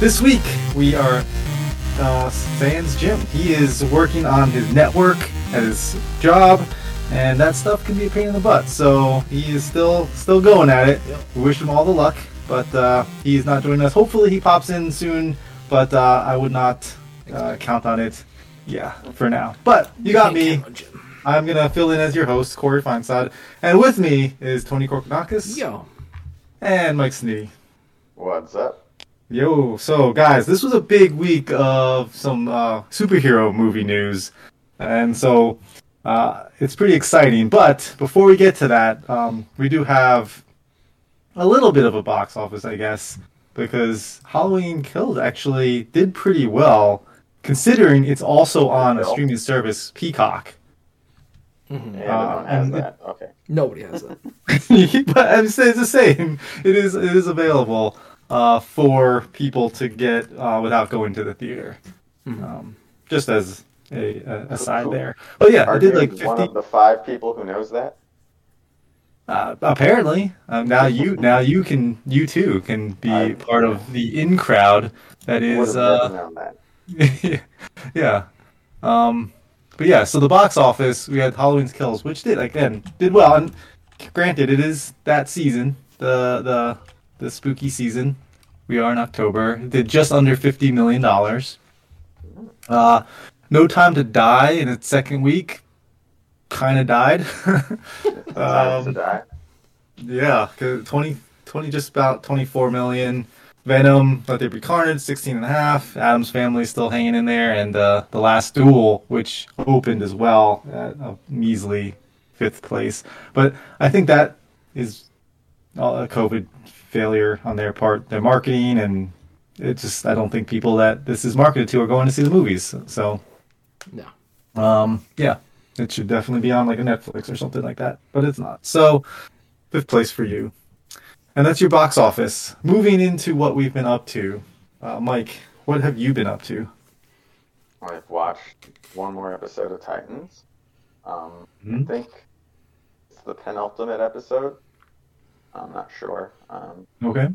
this week we are uh, Sans Jim. He is working on his network at his job, and that stuff can be a pain in the butt. So he is still still going at it. Yep. We wish him all the luck, but uh, he's not joining us. Hopefully he pops in soon, but uh, I would not uh, count on it. Yeah, for now. But you got me. count on Jim. I'm gonna fill in as your host, Corey Feinsod, and with me is Tony Korkanakis Yo, and Mike Snitty. What's up? Yo, so guys, this was a big week of some uh, superhero movie news, and so uh, it's pretty exciting. But before we get to that, um, we do have a little bit of a box office, I guess, because Halloween Kills actually did pretty well, considering it's also on a streaming service, Peacock. Mhm. Yeah, Uh, no has and it- that. Okay. nobody has that. but I'm saying it's the same. It is it is available uh, for people to get uh, without going to the theater. Mhm. Um, just as a, a aside there. But yeah, I did you like one of the five people who knows that? Uh, apparently, um, now you now you can you too can be I- part of the in crowd that is. Would uh, that. yeah. Um, but yeah, so the box office we had Halloween's Kills, which did again did well. And granted, it is that season, the the the spooky season. We are in October. It did just under fifty million dollars. Uh, No Time to Die in its second week, kind of died. Time to um, die. yeah, 'cause 20, 20, just about 24 million. Venom, Let There Be Carnage, 16 and a half. Addams Family still hanging in there. And uh, The Last Duel, which opened as well at a measly fifth place. But I think that is a COVID failure on their part. Their marketing and it just, I don't think people that this is marketed to are going to see the movies. So, No. um, yeah, it should definitely be on like a Netflix or something like that, but it's not. So, fifth place for you, and that's your box office. Moving into what we've been up to, uh, Mike, what have you been up to? I've watched one more episode of Titans. Um, Mhm. I think it's the penultimate episode. I'm not sure. Um, Okay.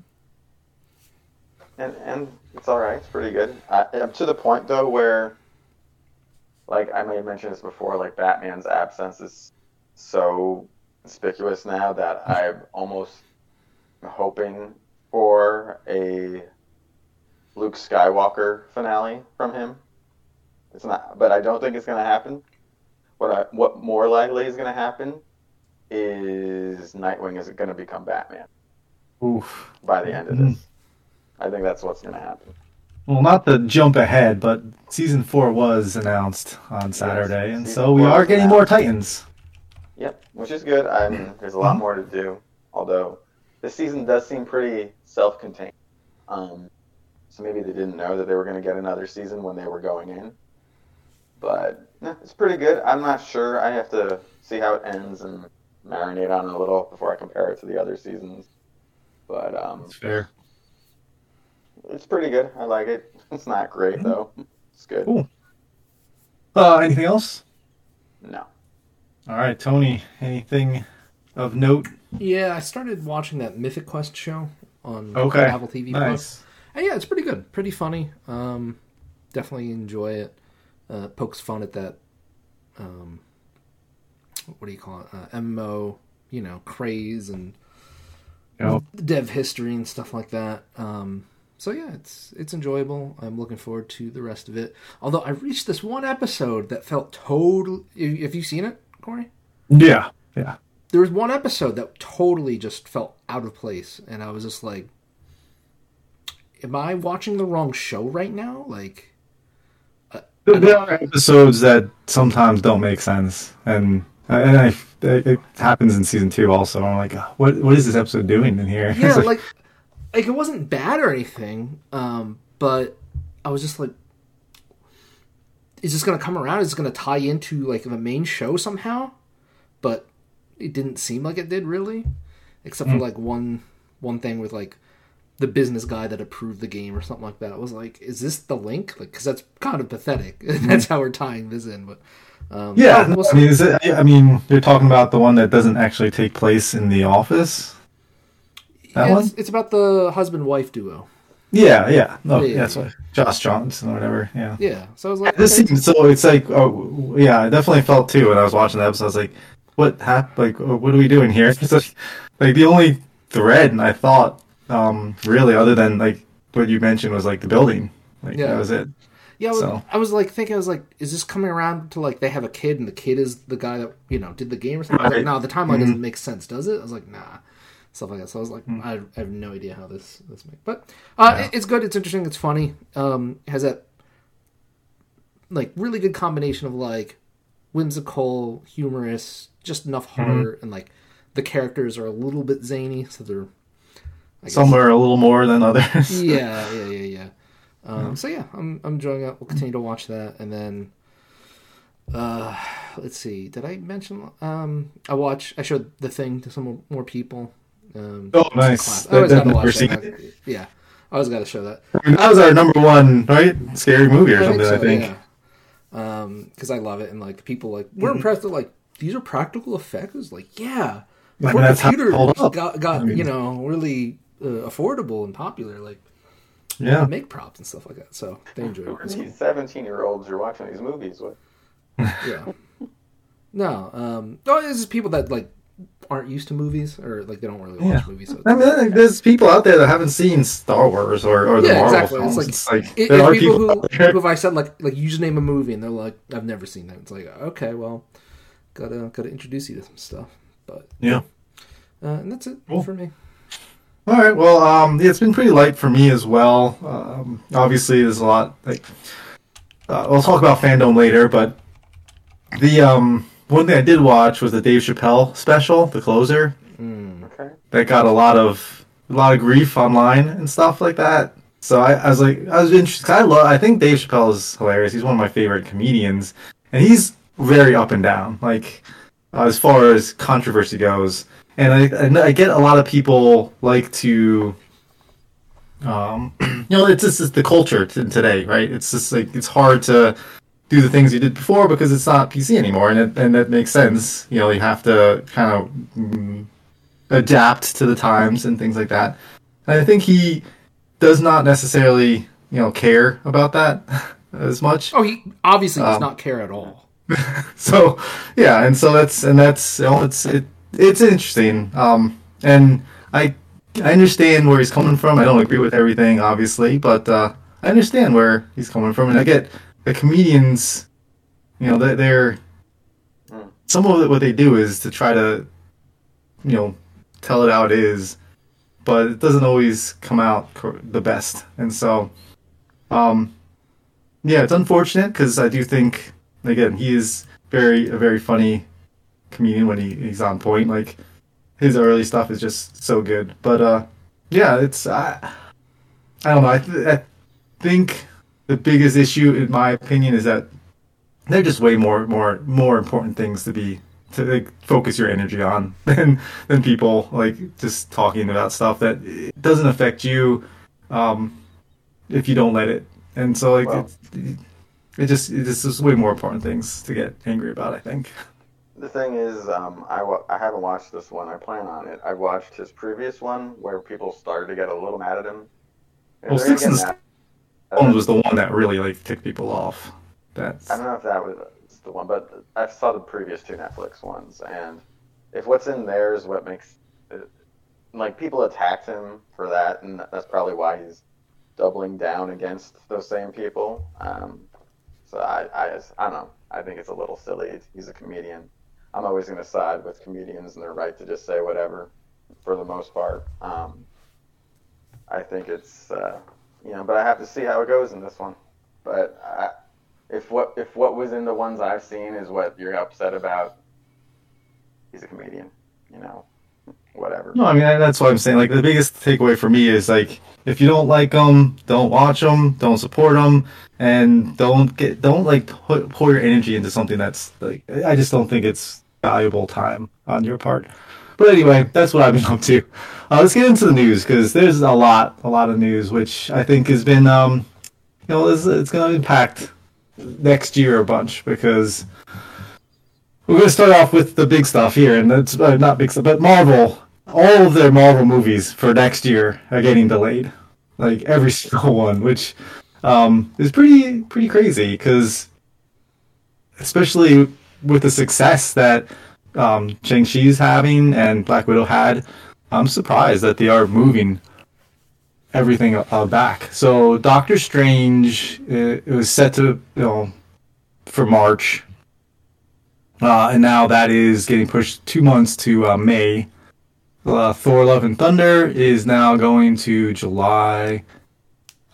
and and it's all right. It's pretty good. I, I'm to the point though where, like I may have mentioned this before, like Batman's absence is so conspicuous now that I'm almost hoping for a Luke Skywalker finale from him. It's not, but I don't think it's going to happen. What I, what more likely is going to happen is Nightwing is it going to become Batman Oof. by the end of this. I think that's what's going to happen. Well, not the jump ahead, but season four was announced on Saturday, and so we are getting more. Titans. Yep, which is good. I mean, there's a lot more to do. Although this season does seem pretty self-contained. Um, so maybe they didn't know that they were going to get another season when they were going in. But eh, it's pretty good. I'm not sure. I have to see how it ends and marinate on it a little before I compare it to the other seasons. But um, That's fair. it's pretty good. I like it. It's not great though. It's good. Cool. Uh, anything else? No. All right, Tony. Anything of note? Yeah, I started watching that Mythic Quest show on Okay. Apple TV Plus. Nice. And yeah, it's pretty good, pretty funny. Um, definitely enjoy it. Uh, pokes fun at that. Um, what do you call it? Uh, MMO, you know, craze and dev history and stuff like that. Um, so yeah, it's it's enjoyable. I'm looking forward to the rest of it. Although I reached this one episode that felt total. Have you seen it, Corey? Yeah. Yeah. there was one episode that totally just felt out of place and i was just like am i watching the wrong show right now like There- There are episodes that sometimes don't make sense, and Uh, and I, it happens in season two also. I'm like, what what is this episode doing in here? yeah like, like like it wasn't bad or anything um but i was just like is this gonna come around? Is it gonna tie into like the main show somehow? But it didn't seem like it did really. Except for mm. like one one thing with like the business guy that approved the game or something like that. I was like is this the link? Like because that's kind of pathetic. That's mm. how we're tying this in but um yeah, oh, we'll I mean, is it, I mean, you're talking about the one that doesn't actually take place in the office. That Yeah, one? it's, it's about the husband wife duo Yeah, yeah. No, Yeah, yeah, that's what Josh Johnson or whatever. Yeah. Yeah. So I was like, This okay. seems so. It's like, oh, yeah. I definitely felt too when I was watching the episode. I was like, what happened? Like, what are we doing here? Like, like the only thread I thought, um, really, other than like what you mentioned was like the building. Like Yeah. that was it. Yeah, I was, So- I was like thinking, I was like, is this coming around to like they have a kid and the kid is the guy that you know did the game or something? I was like, no, the timeline Mm-hmm. doesn't make sense, does it? I was like, nah, stuff like that. So I was like, Mm. I, I have no idea how this this makes, but uh, Yeah. it- it's good, it's interesting, it's funny. Um, it has that like really good combination of like whimsical, humorous, just enough Mm-hmm. heart, and like the characters are a little bit zany, so they're I guess- Somewhere a little more than others. yeah, yeah, yeah, yeah. Um, So yeah, I'm I'm enjoying it. We'll continue to watch that, and then, uh, let's see. Did I mention? Um, I watch. I showed the thing to some more- people. Um, Oh, nice. I always that got to watch that. it. Yeah, I always got to show that. I mean, that was our number one, right? Scary movie or something. I so, think. Yeah. Um, because I love it, and like people like we're impressed with like these are practical effects. Like yeah, I mean, before that's how it computers got got I mean- you know really uh, affordable and popular. Like Yeah. they make props and stuff like that. So they enjoy Who it. are cool. these 17 year olds you're watching these movies with? Yeah. No, um, no, it's just people that like aren't used to movies or like they don't really watch Yeah. movies. So I mean, like, there's people out there that haven't seen Star Wars or, or the yeah, Marvel exactly. films. It's like, it- there it's are people, people, who, out there. who if I said like like you just name a movie and they're like I've never seen that. It's like okay, well, gotta gotta introduce you to some stuff. But Yeah. uh, and that's it Cool. for me. All right. Well, um, yeah, it's been pretty light for me as well. Um, obviously, there's a lot. Like, uh, we'll talk about fandom later, but the um, one thing I did watch was the Dave Chappelle special, The Closer. Okay. That got a lot of a lot of grief online and stuff like that. So I, I was like, I was interested. 'cause I love. I think Dave Chappelle is hilarious. He's one of my favorite comedians, and he's very up and down. Like uh, as far as controversy goes, and I, and I get a lot of people like to, um, you know, it's just the culture t- today, right? It's just like it's hard to do the things you did before because it's not PC anymore, and it, and that makes sense. You know, you have to kind of mm, adapt to the times and things like that. And I think he does not necessarily, you know, care about that as much. Oh, he obviously does Um, not care at all. so yeah and so that's and that's you know, it's it, it's interesting um and i i understand where he's coming from i don't agree with everything obviously but uh i understand where he's coming from and i get the comedians you know they, they're Mm. some of what they do is to try to you know tell it how it is but it doesn't always come out the best and so um yeah it's unfortunate because i do think again he is very a very funny comedian when he, he's on point like his early stuff is just so good. But uh yeah it's i i don't know. I, th- I think the biggest issue in my opinion is that they're just way more more more important things to be to like, focus your energy on than than people like just talking about stuff that it doesn't affect you um if you don't let it. And so like it's, it just it just is way more important things to get angry about i think The thing is, um, I, I haven't watched this one. I plan on it. I watched his previous one where people started to get a little mad at him. Well, Sticks and Stones was the one that really like ticked people off that's I don't know if that was the one, but I saw the previous two Netflix ones, and if what's in there is what makes it, like people attacked him for that, and that's probably why he's doubling down against those same people. Um, so I, I, I don't know. I think it's a little silly. He's a comedian. I'm always going to side with comedians and their right to just say whatever, for the most part. Um, I think it's, uh, you know, but I have to see how it goes in this one. But I, if what if what was in the ones I've seen is what you're upset about, he's a comedian, you know, whatever. No, I mean that's what I'm saying. Like the biggest takeaway for me is like if you don't like them, don't watch them, don't support them, and don't get don't like put pour your energy into something that's like I just don't think it's valuable time on your part. But anyway, that's what I've been up to. Uh, let's get into the news because there's a lot, a lot of news, which I think has been, um, you know, it's, it's going to impact next year a bunch because we're going to start off with the big stuff here, and that's uh, not big stuff, but Marvel. All of their Marvel movies for next year are getting delayed. like every single one, which um, is pretty pretty crazy because especially with the success that um, Shang Chi's having and Black Widow had, I'm surprised that they are moving everything uh, back. So Doctor Strange, it, was set to you know for March, uh, and now that is getting pushed two months to uh, May. Uh, Thor: Love and Thunder is now going to July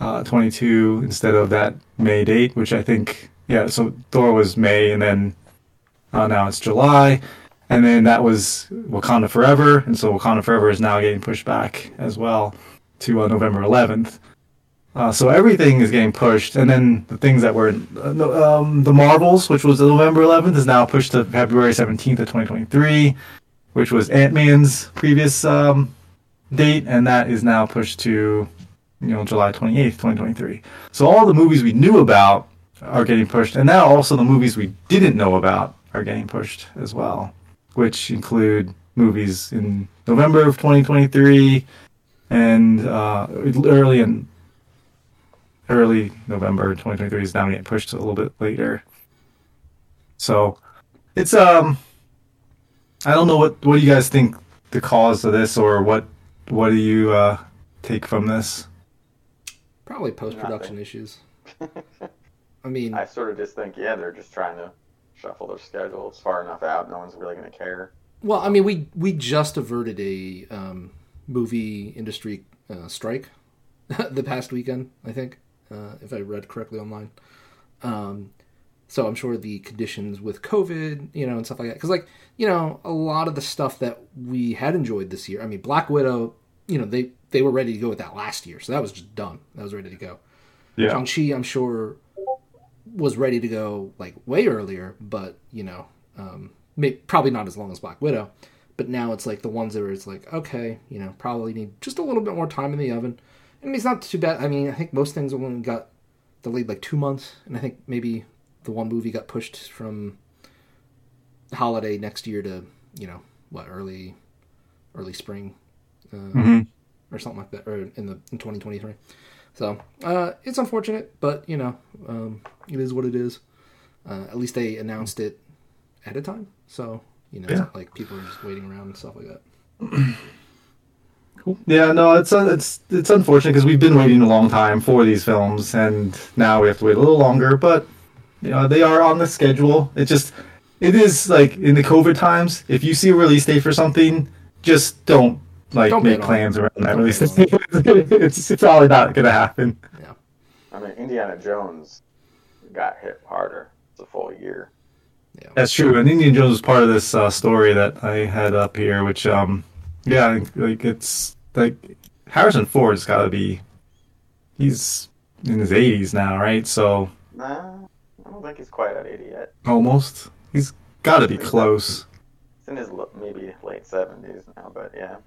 uh, 22 instead of that May date, which I think yeah. So Thor was May, and then uh, now it's July, and then that was Wakanda Forever, and so Wakanda Forever is now getting pushed back as well to uh, November 11th. Uh, so everything is getting pushed, and then the things that were uh, um, the Marvels, which was November 11th, is now pushed to February 17th of 2023, which was Ant Man's previous um, date, and that is now pushed to you know July 28th, 2023. So all the movies we knew about are getting pushed, and now also the movies we didn't know about are getting pushed as well, which include movies in November of 2023 and uh, early in early November 2023 is now getting pushed a little bit later. So it's um I don't know what what do you guys think the cause of this or what what do you uh, take from this? Probably post production issues. I mean, I sort of just think, yeah, they're just trying to shuffle their schedule. It's far enough out. No one's really going to care. Well, I mean, we we just averted a um, movie industry uh, strike the past weekend, I think, uh, if I read correctly online. Um, so I'm sure the conditions with COVID, you know, and stuff like that. Because, like, you know, a lot of the stuff that we had enjoyed this year. I mean, Black Widow, you know, they they were ready to go with that last year, so that was just done. That was ready to go. Yeah. Shang Chi, I'm sure, was ready to go like way earlier, but you know, um, may, probably not as long as Black Widow. But now it's like the ones that are it's like okay, you know, probably need just a little bit more time in the oven. I mean, it's not too bad. I mean, I think most things only got delayed like two months, and I think maybe the one movie got pushed from holiday next year to you know what early early spring uh, Mm-hmm. or something like that, or in the in 2023. So uh, it's unfortunate, but you know um, it is what it is. Uh, at least they announced it at a time, so you know Yeah. like people are just waiting around and stuff like that. Cool. Yeah, no, it's uh, it's it's unfortunate because we've been waiting a long time for these films, and now we have to wait a little longer. But you know, they are on the schedule. It just it is like in the COVID times. If you see a release date for something, just don't like Don't make bet on plans around that Don't release bet it's, it's probably not gonna happen. Yeah. I mean, Indiana Jones got hit harder. It's a full year. Yeah. That's true. And Indiana Jones was part of this uh, story that I had up here, which um, yeah, like it's like Harrison Ford's got to be he's in his 80s now, right? So Nah, I don't think he's quite at 80 yet. almost he's got to be close. He's in his l- maybe late 70s now, but yeah.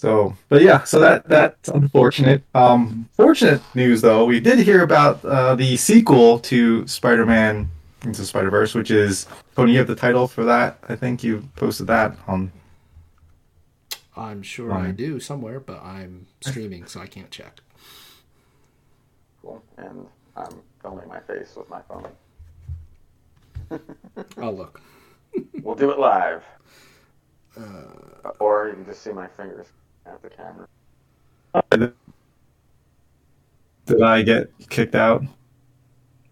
So, but yeah, so that that's unfortunate. Um, fortunate news though, we did hear about uh, the sequel to Spider-Man into Spider-Verse, which is Tony. You have the title for that. I think you posted that on. I'm sure I do somewhere, but I'm streaming, so I can't check. Cool. And I'm filming my face with my phone. I'll look. We'll do it live. Uh, or you can just see my fingers at the camera. Did I get kicked out?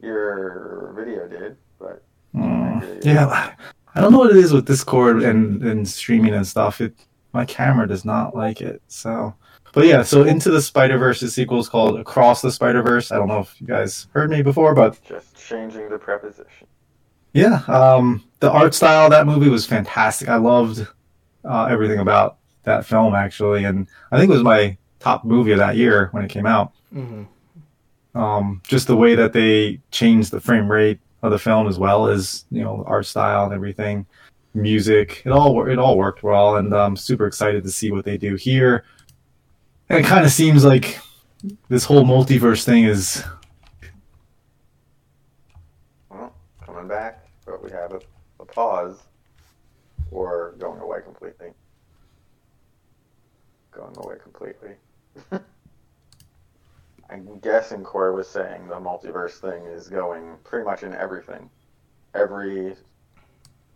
Your video did, but Mm, yeah, I don't know what it is with Discord and, and streaming and stuff. It my camera does not like it. So, but yeah, so into the Spider Verse the sequel is called Across the Spider Verse. I don't know if you guys heard me before, but just changing the preposition. yeah, um, the art style of that movie was fantastic. I loved uh, everything about that film actually, and I think it was my top movie of that year when it came out. hmm um, just the way that they changed the frame rate of the film as well as you know art style and everything music it all it all worked well and i'm super excited to see what they do here and it kind of seems like this whole multiverse thing is Well, coming back, but we have a, a pause or going away completely. Going away completely. I'm guessing Corey was saying the multiverse thing is going pretty much in everything. Every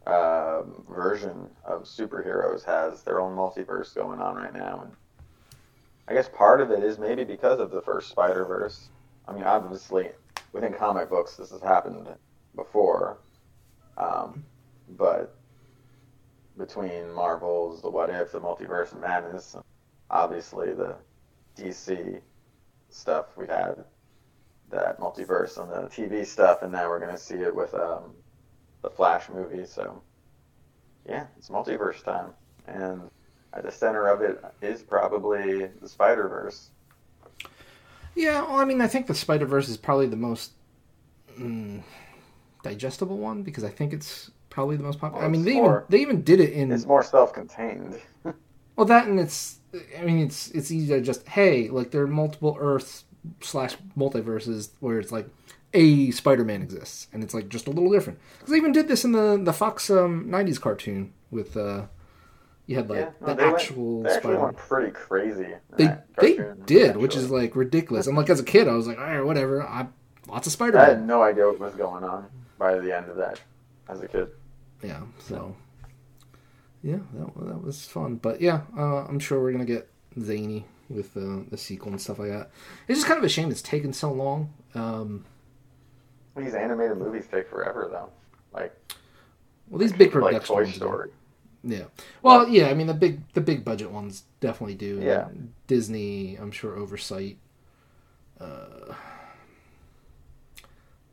um, version of superheroes has their own multiverse going on right now, and I guess part of it is maybe because of the first Spider Verse. I mean, obviously, within comic books, this has happened before, um, but between Marvel's The What If, the Multiverse of Madness, obviously the DC stuff we had, that multiverse on the TV stuff, and now we're going to see it with um, the Flash movie. So, yeah, it's multiverse time, and at the center of it is probably the Spider Verse. Yeah, well, I mean, I think the Spider Verse is probably the most mm, digestible one because I think it's probably the most popular. Well, I mean, they more- even they even did it in It's more self-contained. well that and it's I mean it's it's easy to just hey like there are multiple Earths slash multiverses where it's like a Spider Man exists and it's like just a little different because they even did this in the the Fox um, '90s cartoon with uh you had like yeah, no, the they went- actual they actually Spider. went pretty crazy. They they did, which is like ridiculous. I'm like as a kid, I was like, all right, whatever. I lots of Spider Man. I had no idea what was going on by the end of that as a kid. Yeah, so yeah, that that was fun. But yeah, uh, I'm sure we're gonna get zany with uh, the sequel and stuff like that. It's just kind of a shame it's taken so long. Um, These animated movies take forever, though. Like, well, these big like production Toy do. Story. Yeah. Well, yeah. I mean, the big the big budget ones definitely do. Yeah. Disney, I'm sure, oversight uh,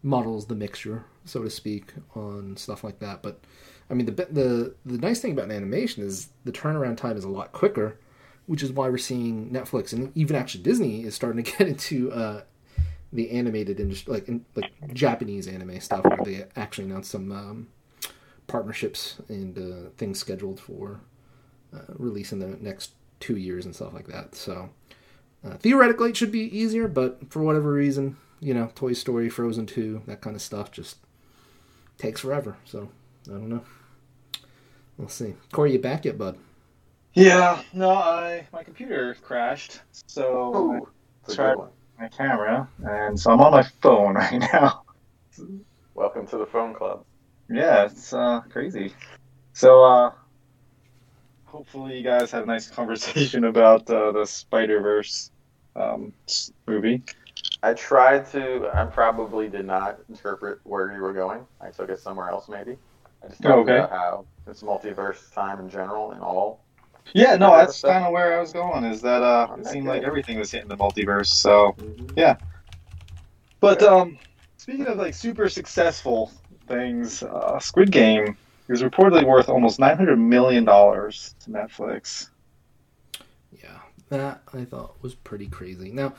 models the mixture, so to speak, on stuff like that. But I mean, the the the nice thing about animation is the turnaround time is a lot quicker, which is why we're seeing Netflix and even actually Disney is starting to get into uh, the animated industry, like in, like Japanese anime stuff, where they actually announced some. Um, partnerships and uh, things scheduled for uh, release in the next two years and stuff like that. So uh, theoretically, it should be easier, but for whatever reason, you know, Toy Story, Frozen Two, that kind of stuff just takes forever. So I don't know. We'll see. Corey, you back yet, bud? Yeah, no, I my computer crashed, so Ooh, it's a Sorry. good one. my camera, and so I'm on my phone right now. Welcome to the phone club. Yeah, it's uh, crazy. So, uh, hopefully, you guys had a nice conversation about uh, the Spider Verse um, movie. I tried to. I probably did not interpret where you were going. I took it somewhere else, maybe. I just talked Oh, okay. about how it's multiverse time in general and all. Yeah, no, that's that- kind of where I was going. Is that uh, it Okay. seemed like everything was hitting the multiverse. So, Mm-hmm. but um, speaking of like super successful things, uh, Squid Game is reportedly worth almost nine hundred million dollars to Netflix. Yeah, that I thought was pretty crazy. Now,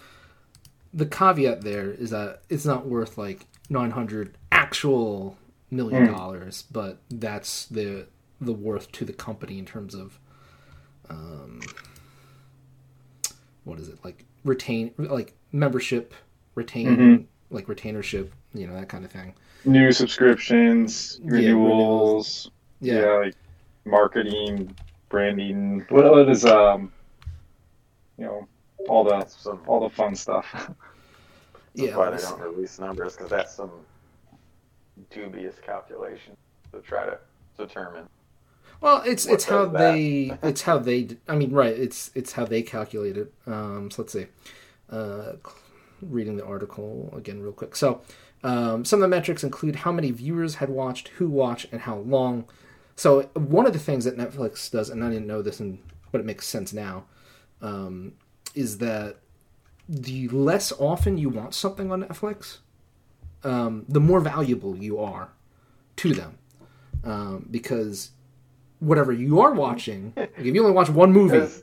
the caveat there is that it's not worth like nine hundred actual million Hmm. dollars, but that's the the worth to the company in terms of um, what is it like retain like membership, retain Mhm. like retainership, you know that kind of thing. New subscriptions, Yeah, renewals, Yeah, yeah, like marketing, branding. What, what is um, you know, all the That's all the fun stuff. That's yeah. why they don't release numbers because that's some dubious calculation to try to determine. Well, it's it's how they it's how they I mean right it's it's how they calculate it. Um, so let's see, uh, reading the article again real quick. So um, some of the metrics include how many viewers had watched, who watched, and how long. So one of the things that Netflix does, and I didn't know this, and but it makes sense now, um, is that the less often you watch something on Netflix, um, the more valuable you are to them, um, because whatever you are watching, like if you only watch one movie, It's,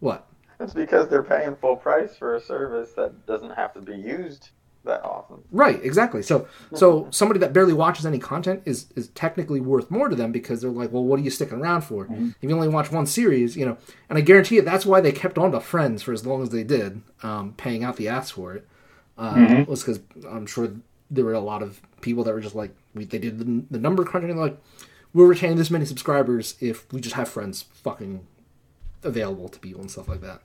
what? it's because they're paying full price for a service that doesn't have to be used that often. Right, exactly. So so somebody that barely watches any content is is technically worth more to them because they're like, well, what are you sticking around for? If you only watch one series, you know, and I guarantee you that's why they kept on to Friends for as long as they did, um, paying out the ass for it. Uh, Was because I'm sure there were a lot of people that were just like, we, they did the, the number crunching and they're like, we'll retain this many subscribers if we just have Friends fucking available to people and stuff like that.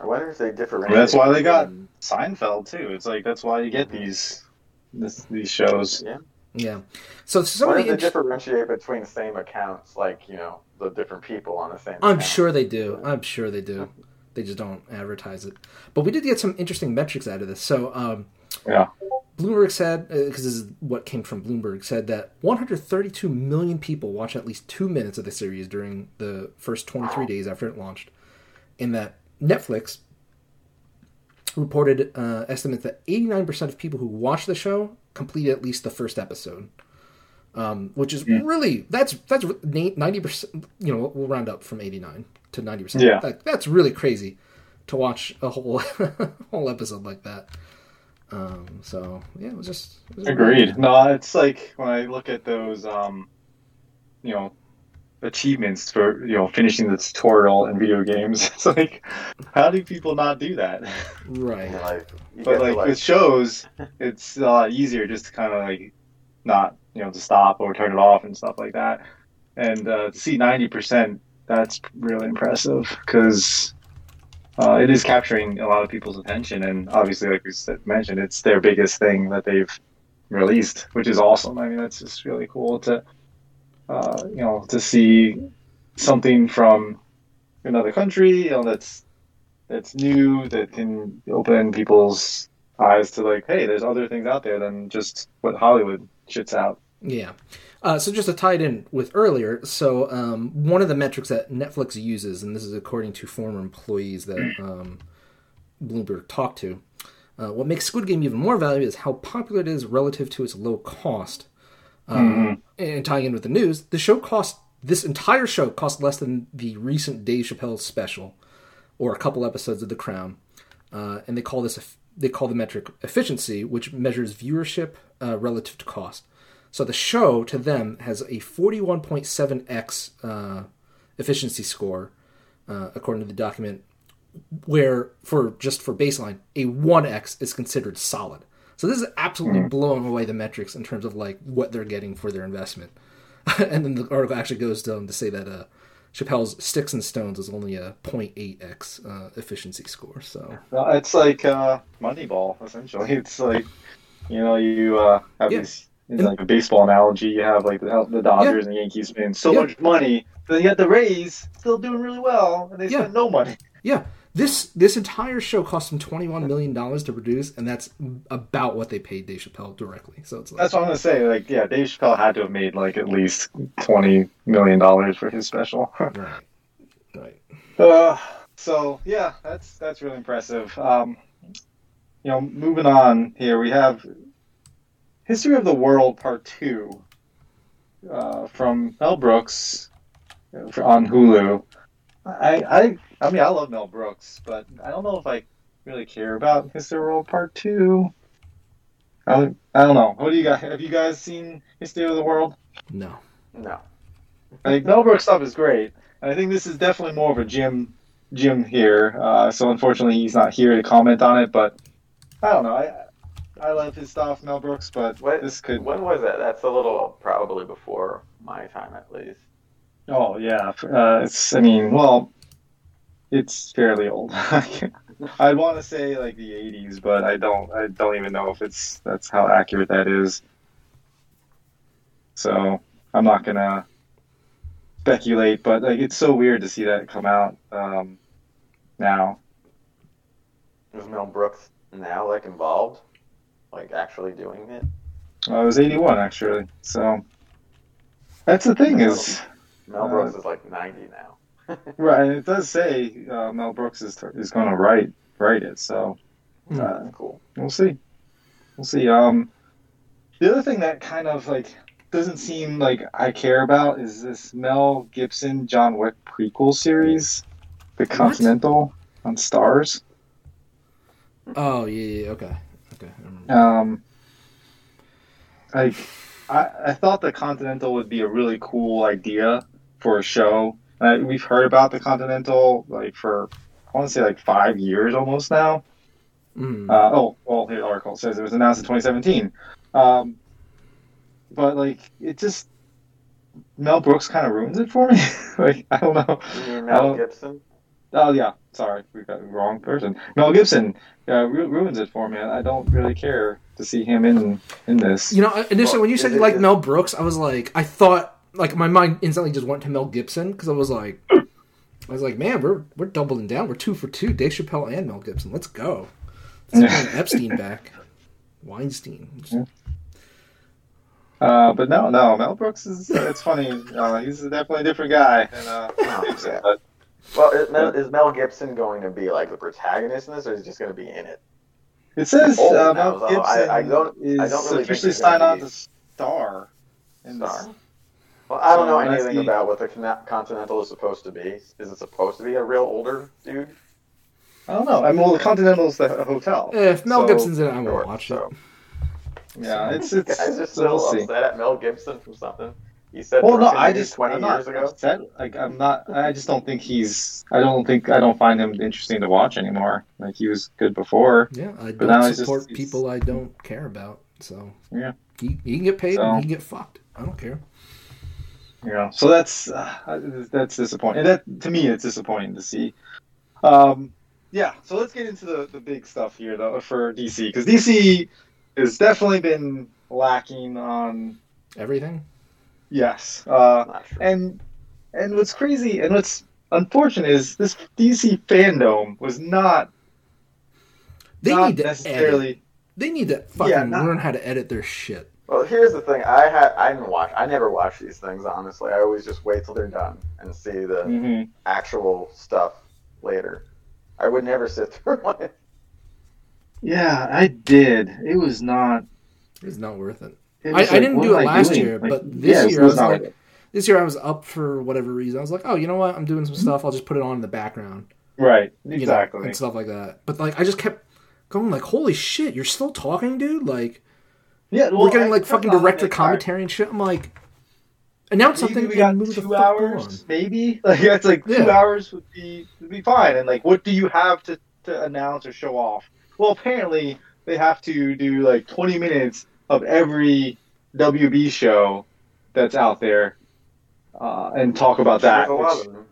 I wonder if they differentiate. Well, that's why they got between- Seinfeld too. It's like that's why you get these this, these shows. Yeah. Yeah. So some Why of the they int- differentiate between same accounts, like you know the different people on the same? I'm account? sure they do. I'm sure they do. They just don't advertise it. But we did get some interesting metrics out of this. So um, Yeah. Bloomberg said, because this is what came from Bloomberg, said that 132 million people watched at least two minutes of the series during the first 23 days after it launched, and that Netflix reported uh, estimates that 89% of people who watched the show completed at least the first episode, um, which is really that's that's 90%. You know, we'll round up from 89 to 90%. Yeah. That, that's really crazy to watch a whole whole episode like that. Um, so yeah, it was just it was Agreed. No, it's like when I look at those, um, you know, achievements for you know finishing the tutorial in video games. It's like, how do people not do that? right. Like, But get like with shows, it's a lot easier just to kind of like not you know to stop or turn it off and stuff like that. And uh, to see ninety percent, that's really impressive because uh, it is capturing a lot of people's attention. And obviously, like we said, mentioned, it's their biggest thing that they've released, which is awesome. I mean, that's just really cool to uh, you know to see something from another country, you know, that's that's new that can open people's eyes to like, hey, there's other things out there than just what Hollywood shits out. Yeah. Uh, so just to tie it in with earlier, so um, one of the metrics that Netflix uses, and this is according to former employees that um, Bloomberg talked to, uh, what makes Squid Game even more valuable is how popular it is relative to its low cost. Um, And tying in with the news, the show cost this entire show cost less than the recent Dave Chappelle special, or a couple episodes of The Crown, uh, and they call this they call the metric efficiency, which measures viewership uh, relative to cost. So the show to them has a 41.7x uh, efficiency score, uh, according to the document, where for just for baseline, a 1x is considered solid. So this is absolutely blowing away the metrics in terms of like what they're getting for their investment. and then the article actually goes down to say that uh, Chappelle's Sticks and Stones is only a 0.8x uh, efficiency score. So Well, it's like uh, Moneyball, essentially. It's like, you know, you uh, have Yeah. these, in like a baseball analogy, you have like the, the Dodgers and the Yankees spend so Yeah. much money, then you have the Rays still doing really well, and they Yeah. spend no money. yeah, this this entire show cost them 21 million dollars to produce, and that's about what they paid Dave Chappelle directly. So it's like, That's what I'm gonna say. Like, yeah, Dave Chappelle had to have made like at least twenty million dollars for his special. right, right. Uh, so yeah, that's that's really impressive. Um, you know, moving on here, we have History of the World Part Two uh, from Mel Brooks uh, on Hulu. I, I I mean I love Mel Brooks, but I don't know if I really care about History of the World Part Two. I don't, I don't know. What do you guys have? You guys seen History of the World? No, No. I think Mel Brooks stuff is great. And I think this is definitely more of a Jim Jim here. Uh, so unfortunately he's not here to comment on it, but I don't know. I I love his stuff, Mel Brooks, but What, this could When was that? That's a little probably before my time at least. Oh yeah. Uh, it's I mean, well it's fairly old. I'd want to say like the 80s, but I don't I don't even know if it's that's how accurate that is. So, I'm not going to speculate, but like it's so weird to see that come out um, now. Was Mel Brooks now like involved, actually doing it? Uh, it was 81 actually. So that's the thing is Mel Uh, Brooks is like 90 now. right. and It does say uh, Mel Brooks is is going to write write it. So uh, cool. we'll see. We'll see. Um, the other thing that kind of like doesn't seem like I care about is this Mel Gibson John Wick prequel series, The Continental on Starz. Oh yeah, yeah, okay, okay. I remember. Um, like I, I thought the Continental would be a really cool idea for a show. Uh, we've heard about the Continental like for I want to say like five years almost now. Mm. Uh, oh, well, here the article says it was announced in 2017. Um, but like it just Mel Brooks kind of ruins it for me. like I don't know. You mean Mel Gibson? Oh yeah, sorry, we got the wrong person. Mel Gibson uh, ru- ruins it for me. I don't really care to see him in in this. You know, initially Well, when you said you like it- Mel Brooks, I was like, I thought like my mind instantly just went to Mel Gibson because I was like, I was like, man, we're we're doubling down. We're two for two. Dave Chappelle and Mel Gibson. Let's go. Let's bring Epstein back. Weinstein. Uh, but no, no, Mel Brooks is. It's funny. Uh, he's definitely a different guy than uh, Mel Gibson. But Well, is Mel, is Mel Gibson going to be like the protagonist in this, or is he just going to be in it? it says old uh, Mel so I- Gibson I don't- is I don't really officially he's gonna signed on to star. in this. Star. Well, I don't So know that's anything the- about what the Continental is supposed to be. Is it supposed to be a real older dude? I don't know. I mean, well, the Continental's the hotel. If Mel So, Gibson's in it, I'm Sure, gonna watch it. so. Yeah, it's it's. Guys are so we'll still see. upset at Mel Gibson from something he said. Well, no, I just twenty I'm years not ago. upset. Like I'm not. I just don't think he's. I don't think I don't find him interesting to watch anymore. Like he was good before. Yeah, I don't he's just- support people I don't care about. So Yeah. he, he can get paid So- and he can get fucked. I don't care. You know, so that's uh, that's disappointing. And that to me, it's disappointing to see. Um, yeah. So let's get into the the big stuff here though for DC because DC has definitely been lacking on Everything. Yes. Uh, and and what's crazy and what's unfortunate is this DC fandom was not They not need to edit. They need to fucking Yeah, not- learn how to edit their shit. Well, here's the thing. I had I didn't watch. I never watch these things. Honestly, I always just wait till they're done and see the Mhm. actual stuff later. I would never sit through one. Yeah, I did. It was not. It's not worth it. I- was I didn't do it last doing? year, Like, but this yeah, year I was like- it. This year I was up for whatever reason. I was like, oh, you know what? I'm doing some stuff. I'll just put it on in the background. right, you know, exactly. and stuff like that. But like, I just kept going like, holy shit, you're still talking, dude. Like, yeah, well, we're getting like fucking director commentary and shit. I'm like, announce Maybe something we got and move the two hours, maybe. Like it's like two hours would be would be fine. And like, what do you have to to announce or show off? Well, apparently they have to do like twenty minutes of every WB show that's out there, uh, and talk about that. There's a lot which- of them.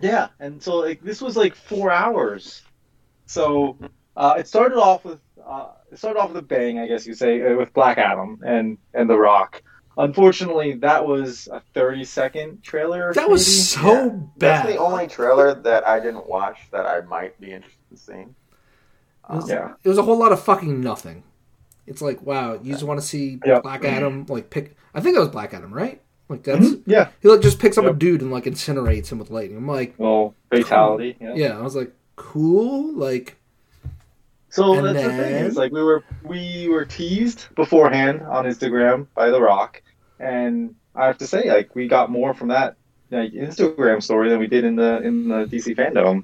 yeah, and so like this was like four hours. So uh, it started off with uh, it started off with a bang, I guess you say, uh, with Black Adam and and The Rock. Unfortunately, that was a thirty second trailer. That was maybe. so Yeah. bad. That's the only trailer that I didn't watch that I might be interested in seeing. It was, Yeah. it was a whole lot of fucking nothing. It's like, wow, you just want to see Yeah. Black Adam like pick. I think that was Black Adam, right? Like that's Mhm, Yeah. he like just picks up a dude and like incinerates him with lightning. I'm like, Well, fatality. Yeah. yeah, I was like, cool. Like, So And that's the thing is like we were we were teased beforehand on Instagram by The Rock, and I have to say like we got more from that like Instagram story than we did in the in the DC fandom,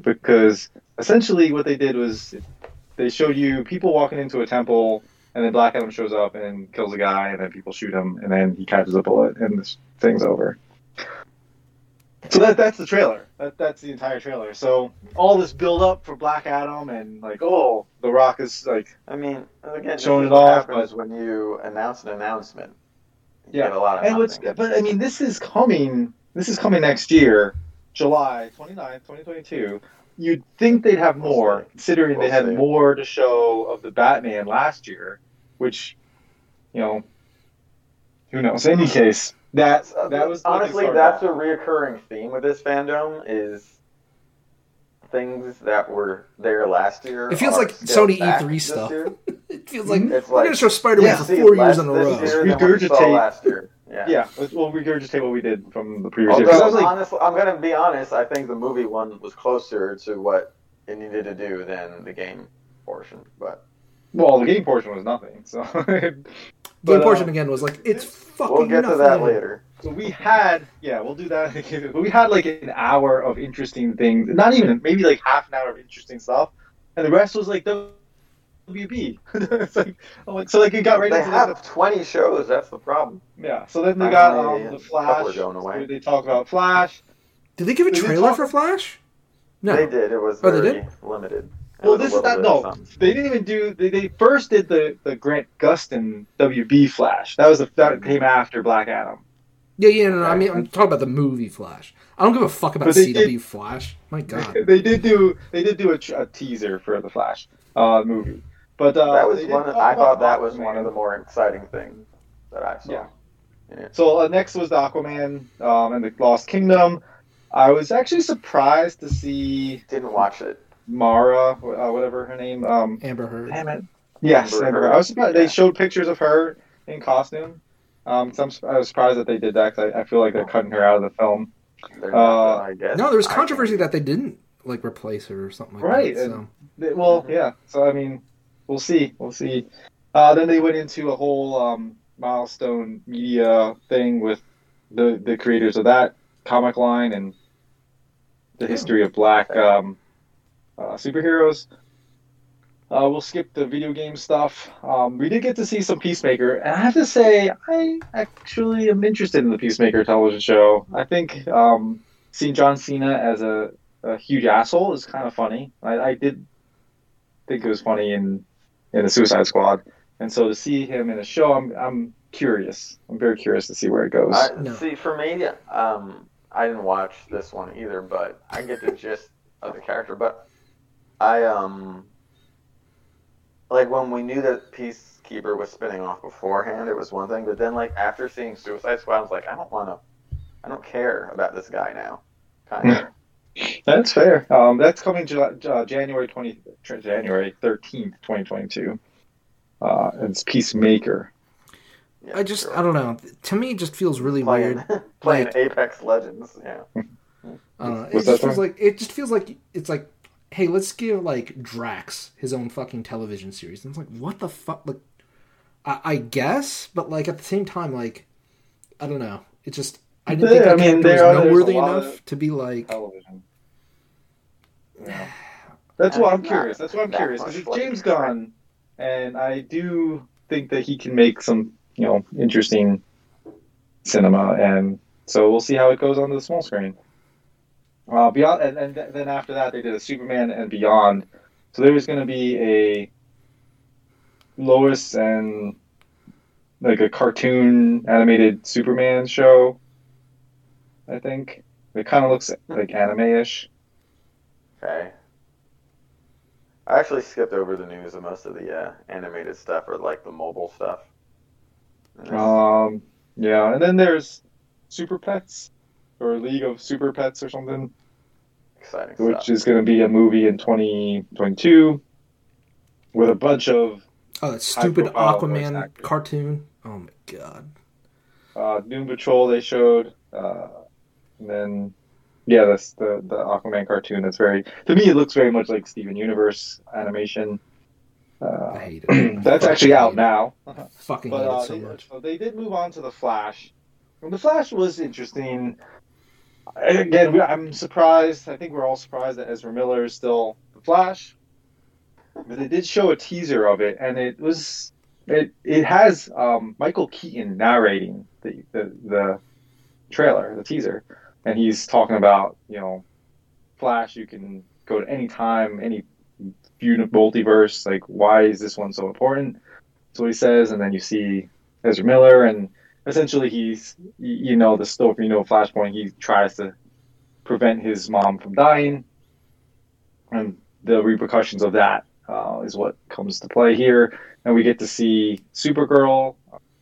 because essentially what they did was they showed you people walking into a temple, and then Black Adam shows up and kills a guy, and then people shoot him, and then he catches a bullet, and this thing's over. So that that's the trailer. That that's the entire trailer. So all this build up for Black Adam and like, oh, The Rock is like, I mean, again, showing it off, happens when you announce an announcement. You Yeah. a lot of and what's, but I mean, this is coming. This is coming next year, July 29th, 2022. You'd think they'd have more, considering We'll they had see. more to show of the Batman last year, which, you know, who knows? In any case, that Uh, that was honestly that's a reoccurring theme with this fandom is things that were there last year. It feels like Sony E3 stuff. it feels like It's we're like gonna show Spider-Man Yeah. for four years in a this row. year than what we saw Regurgitate- last year. Yeah. Yeah, let's- we'll regurgitate what we did from the previous year. 'Cause Although, I was like, honestly, I'm gonna be honest. I think the movie one was closer to what it needed to do than the game portion. But well, the game portion was nothing. So, Game but, portion uh, again was like, it's fucking. we'll get to that later. So we had, yeah, we'll do that. But we had like an hour of interesting things. Not even, maybe like half an hour of interesting stuff, and the rest was like WB. it's like, oh, like- so like it got right they into have the, 20 shows. That's the problem. yeah. So then they got Finally, um, the a couple are Flash. going away. They talk about Flash. Did they give a Did trailer talk- for Flash? No. They did. It was Oh, they very did? limited. It Well, this is little not no. They didn't even do. They, they first did the the Grant Gustin WB Flash. That was the that came after Black Adam. Yeah, yeah, no, no, I mean, I'm talking about the movie Flash. I don't give a fuck about But CW did- Flash. My God. they did do they did do a, a teaser for the Flash uh, movie, but uh, that was one. talk I thought about that was one of the more exciting things that I saw. Yeah. Yeah. So uh, next was the Aquaman um, and the Lost Kingdom. I was actually surprised to see Didn't watch it. Mara, uh, whatever her name. Um, Amber Heard. damn it. Yes, Amber Amber. Heard. I was surprised. Yeah. They showed pictures of her in costume. Um, so I'm, I was surprised that they did that 'cause I, I feel like they're cutting her out of the film. They're Uh, not, I guess. No, there was controversy that they didn't like replace her or something like Right, that. and- So. They- Well, Mhm. yeah. So I mean, we'll see. We'll see. Uh, then they went into a whole um, milestone media thing with the the creators of that comic line and the history of black um, uh, superheroes. Uh, we'll skip the video game stuff. Um, we did get to see some Peacemaker, and I have to say, I actually am interested in the Peacemaker television show. I think um, seeing John Cena as a, a huge asshole is kind of funny. I, I did think it was funny in in the Suicide Squad, and so to see him in a show, I'm I'm curious. I'm very curious to see where it goes. I, No. See, for me, um, I didn't watch this one either, but I get the gist of the character. But I um, like when we knew that Peacekeeper was spinning off beforehand, it was one thing. But then, like after seeing Suicide Squad, I was like, I don't want to, I don't care about this guy now. Kind of. That's fair. Um, that's coming July, uh, January twenty January thirteenth, twenty twenty two. Uh, it's Peacemaker. Yeah, I just, sure. I don't know. To me, it just feels really playing weird. playing Like- Apex Legends. Yeah. I. It What's just feels from? like it just feels like it's like, hey, let's give like Drax his own fucking television series. And it's like, what the fuck? Like, I, I guess, but like at the same time, like, I don't know. It just I didn't think Yeah, that I mean, character there are- was there's noteworthy enough of- to be like, television. Yeah. That's why I'm curious. That's why I'm that curious because it's James Gunn, and I do think that he can make some, you know, interesting cinema, and so we'll see how it goes on the small screen. Uh, beyond, and, and th- then after that, they did a Superman and Beyond. So there was going to be a Lois and like a cartoon animated Superman show. I think it kind of looks like anime-ish. Okay. I actually skipped over the news of most of the uh, animated stuff or like the mobile stuff. Um, yeah, and then there's Super Pets or League of Super Pets or something, exciting which stuff. is going to be a movie in 2022 with a bunch of oh, that stupid Aquaman cartoon. Oh my god. uh, Doom Patrol they showed, uh, and then yeah, that's the the Aquaman cartoon. That's very to me it looks very much like Steven Universe animation. I Uh, hate it. that's Fucking actually out it. now. Fucking But hate uh, it so they, much. so they did move on to the Flash. And the Flash was interesting. Again, we, I'm surprised. I think we're all surprised that Ezra Miller is still the Flash. But they did show a teaser of it, and it was it it has um, Michael Keaton narrating the, the the trailer, the teaser, and he's talking about you know Flash. You can go to any time, any multiverse. Like, why is this one so important? That's what he says, and then you see Ezra Miller, and essentially he's, you know, the story, you know, Flashpoint. He tries to prevent his mom from dying, and the repercussions of that uh, is what comes to play here. And we get to see Supergirl,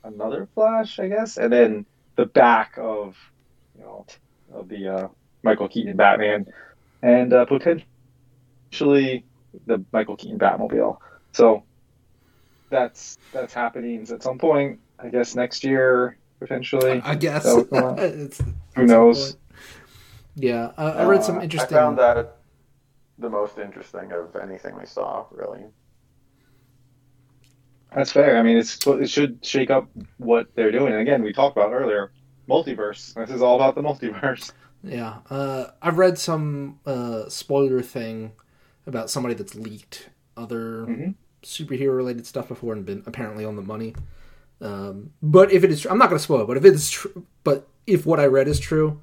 another Flash, I guess, and then the back of, you know, of the uh, Michael Keaton Batman, and uh, potentially the Michael Keaton Batmobile. So that's that's happening at some point. I guess next year potentially. I guess. that would come out. It's- Who knows? Yeah, uh, I read some Uh, interesting. I found that the most interesting of anything we saw, really. That's fair. I mean, it's it should shake up what they're doing. And again, we talked about earlier, multiverse. This is all about the multiverse. Yeah, uh, I've read some uh, spoiler thing about somebody that's leaked other Mhm. superhero related stuff before and been apparently on the money. Um, but if it is, tr- I'm not going to spoil it. But if it's true, but if what I read is true,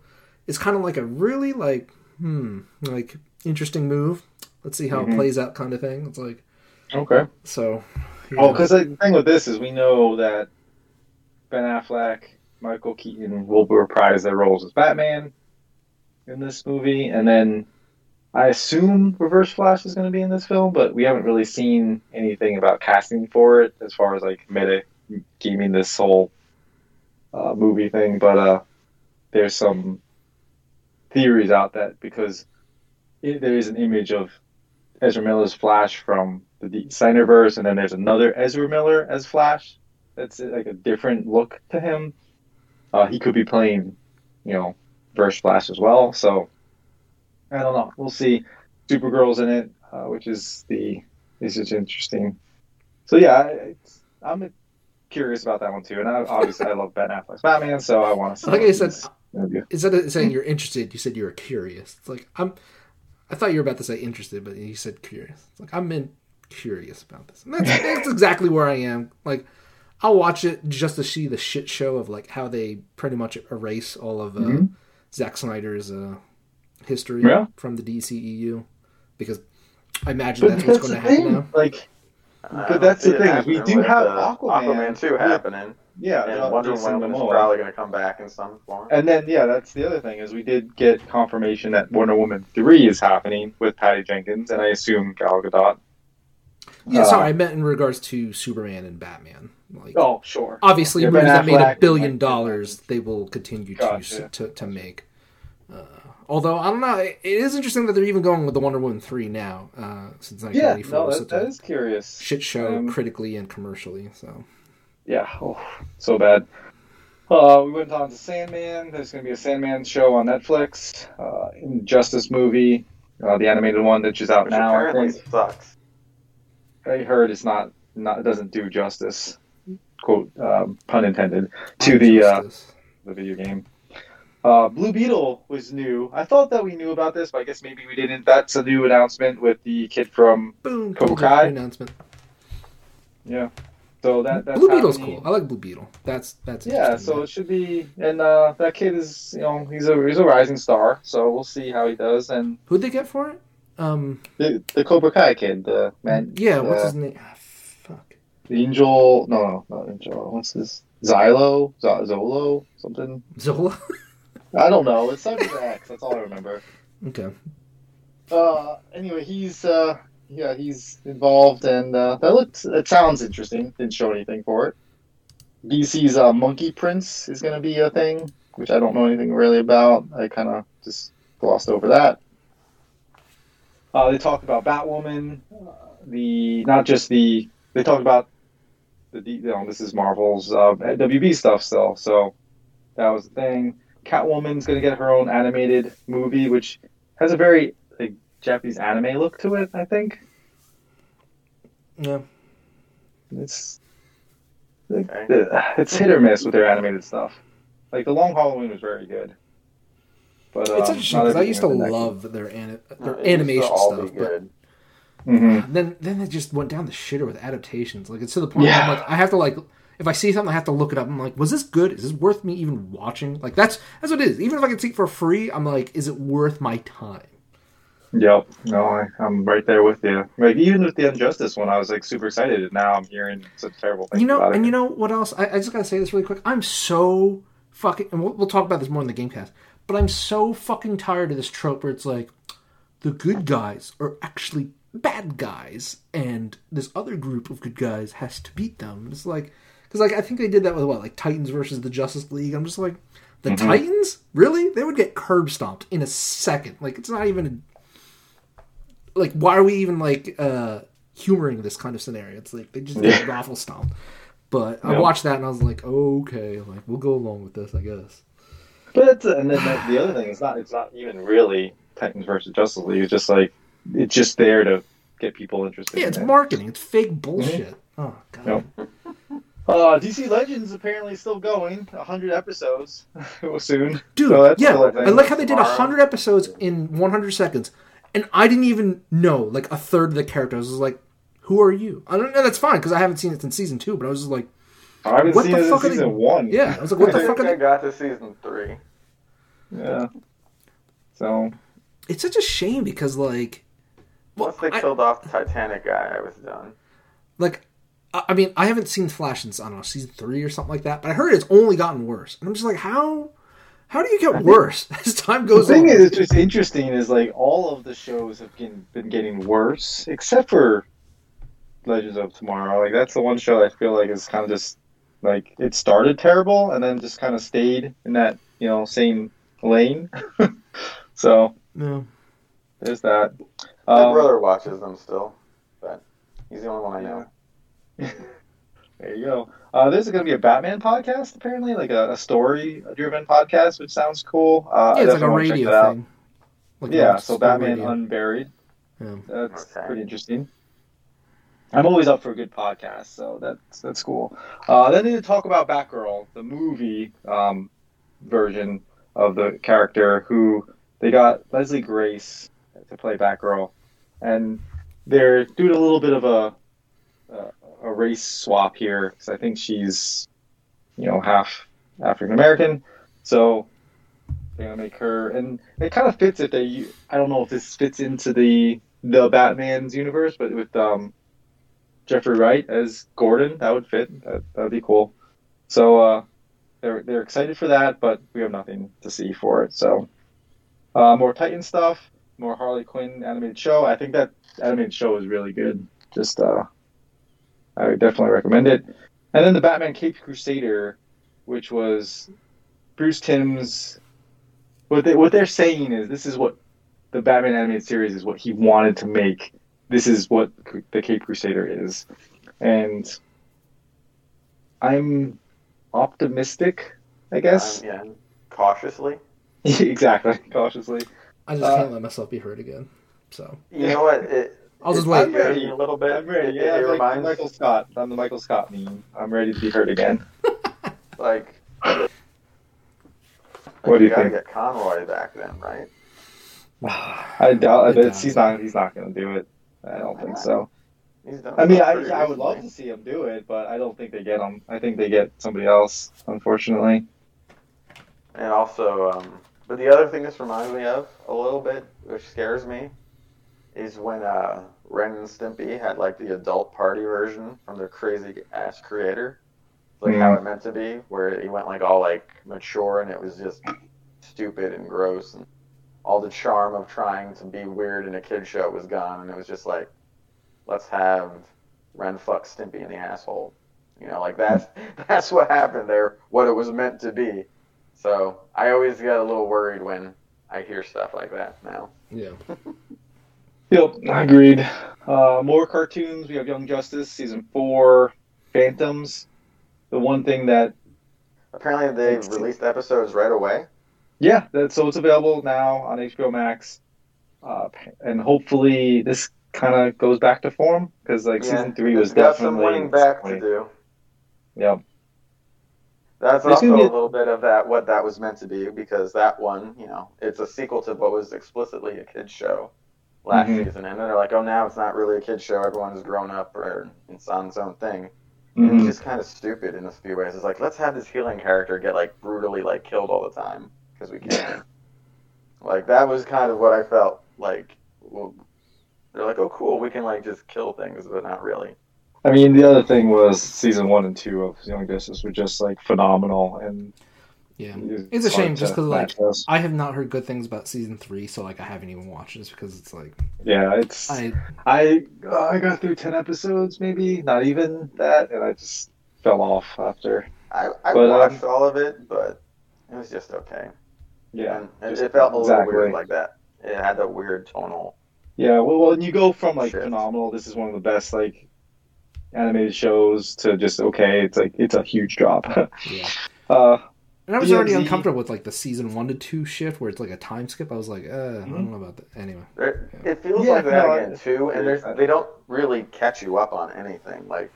it's kind of like a really like hmm like interesting move. Let's see how Mhm. it plays out, kind of thing. It's like Okay. so. Yeah. because the thing with this is we know that Ben Affleck Michael Keaton will be reprise their roles as Batman in this movie, and then I assume Reverse Flash is going to be in this film, but we haven't really seen anything about casting for it as far as like meta gaming this whole uh, movie thing. But uh, there's some theories out that because it, there is an image of Ezra Miller's Flash from the Snyderverse, and then there's another Ezra Miller as Flash. That's like a different look to him. Uh, he could be playing, you know, Verse Flash as well. So I don't know. We'll see. Supergirl's in it, uh, which is the is just interesting. So yeah, it's, I'm curious about that one too. And I, obviously, I love Ben Affleck's Batman, so I want to see. Like I said, movie. instead of saying you're interested, you said you were curious. It's like I'm. I thought you were about to say interested, but you said curious. It's like I'm in curious about this. And that's, that's exactly where I am. Like I'll watch it just to see the shit show of like how they pretty much erase all of uh, Mhm. Zack Snyder's uh, history Yeah. from the DCEU because I imagine But that's what's going to happen now. Like, But that's the thing. We do have uh, Aquaman. 2 happening, yeah, and uh, Wonder Woman is probably going to come back in some form. And then, yeah, that's the other thing is we did get confirmation that Wonder Woman three is happening with Patty Jenkins, and I assume Gal Gadot. Yeah, Uh, sorry, I meant in regards to Superman and Batman. Like, Oh, sure. obviously, Yeah, movies Ben that made a billion dollars, they will continue to Gotcha. to, to make. Uh, although I don't know, it it is interesting that they're even going with the Wonder Woman three now, uh, since Yeah, no, was that, such that curious. shit show Um, critically and commercially. So Yeah, oh, so bad. Uh, we went on to Sandman. There's going to be a Sandman show on Netflix. Uh, Injustice movie, uh, the animated one that is out Which now. I apparently think. sucks. I heard it's not not it doesn't do justice, quote um, pun intended, to the uh, the video game. Uh, Blue Beetle was new. I thought that we knew about this, but I guess maybe we didn't. That's a new announcement with the kid from boom, Cobra Kai? announcement. yeah. So that that's Blue Beetle's cool. I like Blue Beetle. That's that's Yeah, so it should be, and uh, that kid is, you know, he's a he's a rising star. So we'll see how he does. And who'd they get for it? Um, the the Cobra Kai kid, the man, yeah, what's uh, his name? Ah, fuck. the Angel, no, no, not Angel. What's this? Xylo, Z- Zolo, something. Zolo. I don't know. It's something with X. That's all I remember. okay. Uh, anyway, he's uh, yeah, he's involved, and uh, that looks, it sounds interesting. Didn't show anything for it. DC's uh, Monkey Prince is going to be a thing, which I don't know anything really about. I kind of just glossed over that. Uh, they talk about Batwoman, uh, the not just the they talk about the D- you know this is Marvel's uh, WB stuff still, so that was the thing. Catwoman's gonna get her own animated movie, which has a very like Japanese anime look to it. I think Yeah. it's it's hit or miss with their animated stuff. Like the Long Halloween was very good, but It's um, interesting because I used to love their ani- their It animation stuff, but good. hmm then then it just went down the shitter with adaptations. Like it's to the point where I'm like I have to like if I see something I have to look it up. I'm like, was this good? Is this worth me even watching? Like that's that's what it is. Even if I can see it for free, I'm like, is it worth my time? Yep. No, I, I'm right there with you. Like even with the Injustice one, I was like super excited, and now I'm hearing such terrible things you know, about it. and you know what else? I, I just gotta say this really quick. I'm so fucking, and we'll, we'll talk about this more in the GameCast. But I'm so fucking tired of this trope where it's like the good guys are actually bad guys, and this other group of good guys has to beat them. It's like because like I think they did that with what like Titans versus the Justice League. I'm just like the Titans really? They would get curb stomped in a second. Like it's not even. A, like why are we even like uh humoring this kind of scenario? It's like they just get raffle stomped. But I Yeah. watched that and I was like, okay, like we'll go along with this, I guess. But and then the, the other thing is not it's not even really Titans versus Justice League. It's just like it's just there to get people interested. Yeah, in it's it. marketing. It's fake bullshit. Oh god. Yep. Uh, DC Legends apparently still going. hundred episodes soon. Dude, So that's yeah, still a thing. I like how they did Tomorrow. 100 episodes in 100 seconds, and I didn't even know like a third of the characters. I was like, who are you? I don't know. That's fine because I haven't seen it since season two. But I was just like, I haven't what seen the it in fuck are they- season one. yeah, I was like, what I the think fuck are I they? got to season three. Yeah. So It's such a shame because like, well, Once they I- killed off the Titanic guy, I was done. like I I mean, I haven't seen Flash since I don't know season three or something like that, but I heard it's only gotten worse, and I'm just like, how, how do you get worse as time goes on? The thing on? is, it's just interesting is like all of the shows have been, been getting worse, except for Legends of Tomorrow. Like that's the one show I feel like is kind of just like it started terrible and then just kind of stayed in that you know same lane. so no. there's that. My Um, brother watches them still, but he's the only one I know. There you go. Uh, this is going to be a Batman podcast, apparently, like a, a story-driven podcast, which sounds cool. Uh, Yeah, it's like a definitely wanna check radio thing. Like Yeah, so Batman radio. Unburied. Yeah. That's Okay. pretty interesting. I'm always up for a good podcast, so that's that's cool. Uh, then they talk about Batgirl, the movie um, version of the character, who they got Leslie Grace to play Batgirl, and they're doing a little bit of a a, a race swap here because I think she's you know half African American, so they're gonna make her, and it kind of fits if they. I don't know if this fits into the the Batman's universe, but with um, Jeffrey Wright as Gordon, that would fit. That would be cool. So uh, they're they're excited for that, but we have nothing to see for it. So uh, more Titan stuff, more Harley Quinn animated show. I think that animated show is really good. Just uh, I would definitely recommend it. And then the Batman Cape Crusader, which was Bruce Timm's. What they what they're saying is this is what the Batman animated series is what he wanted to make. This is what the Cape Crusader is, and I'm optimistic. I guess Um, yeah, cautiously. exactly, cautiously. I just Uh, can't let myself be hurt again. So You know what? It, I'll just it wait. I'm ready. a little bit. I'm ready. Yeah, it I'm like reminds Michael Scott. I'm the Michael Scott meme. I'm ready to be hurt again. like. What do you you gotta think? get Conroy back then, right? I doubt. I I bet doubt he's it. not. He's not going to do it. I don't think so. I mean, I, I would love to see him do it, but I don't think they get him. I think they get somebody else, unfortunately. And also, um, but the other thing this reminds me of a little bit, which scares me, is when uh, Ren and Stimpy had like the adult party version from their crazy ass creator, like how Mm. it meant to be, where he went like all like mature and it was just stupid and gross and all the charm of trying to be weird in a kid show was gone and it was just like, let's have Ren fuck Stimpy in the asshole. You know, like that's that's what happened there, what it was meant to be. So I always get a little worried when I hear stuff like that now. yeah, Yep, I agreed. Uh, more cartoons. We have Young Justice season four, Phantoms. The one thing that Apparently they released episodes right away. Yeah, that, so it's available now on HBO Max, uh, and hopefully this kind of goes back to form because like season three was got some definitely winning back to do. Yep. That's There's also a little bit of that what that was meant to be because that one, you know, it's a sequel to what was explicitly a kids show last Mhm. season, and then they're like, oh, now it's not really a kids show. Everyone's grown up or it's on its own thing. Mhm. It's just kind of stupid in a few ways. It's like let's have this healing character get like brutally like killed all the time because we can. like that was kind of what I felt like. Well, they're like, oh, cool, we can like just kill things, but not really. I mean, the other thing was season one and two of Young Justice were just like phenomenal, and yeah. it's It's a shame just because like match. I have not heard good things about season three, so like I haven't even watched it because it's like yeah, it's I I uh, I got through ten episodes, maybe not even that, and I just fell off after. I, I But, um, watched all of it, but it was just okay. Yeah, and it, it felt a little exactly. weird like that. It had that weird tonal. Yeah, well, when you go from like Shit. phenomenal, this is one of the best like animated shows to just okay, it's like it's a huge drop. yeah. uh, And I was already DMZ. uncomfortable with like the season one to two shift where it's like a time skip. I was like, uh, I Mm-hmm. don't know about that. Anyway, It, it feels Yeah, like that no, again I- too, and there's, I- they don't really catch you up on anything. Like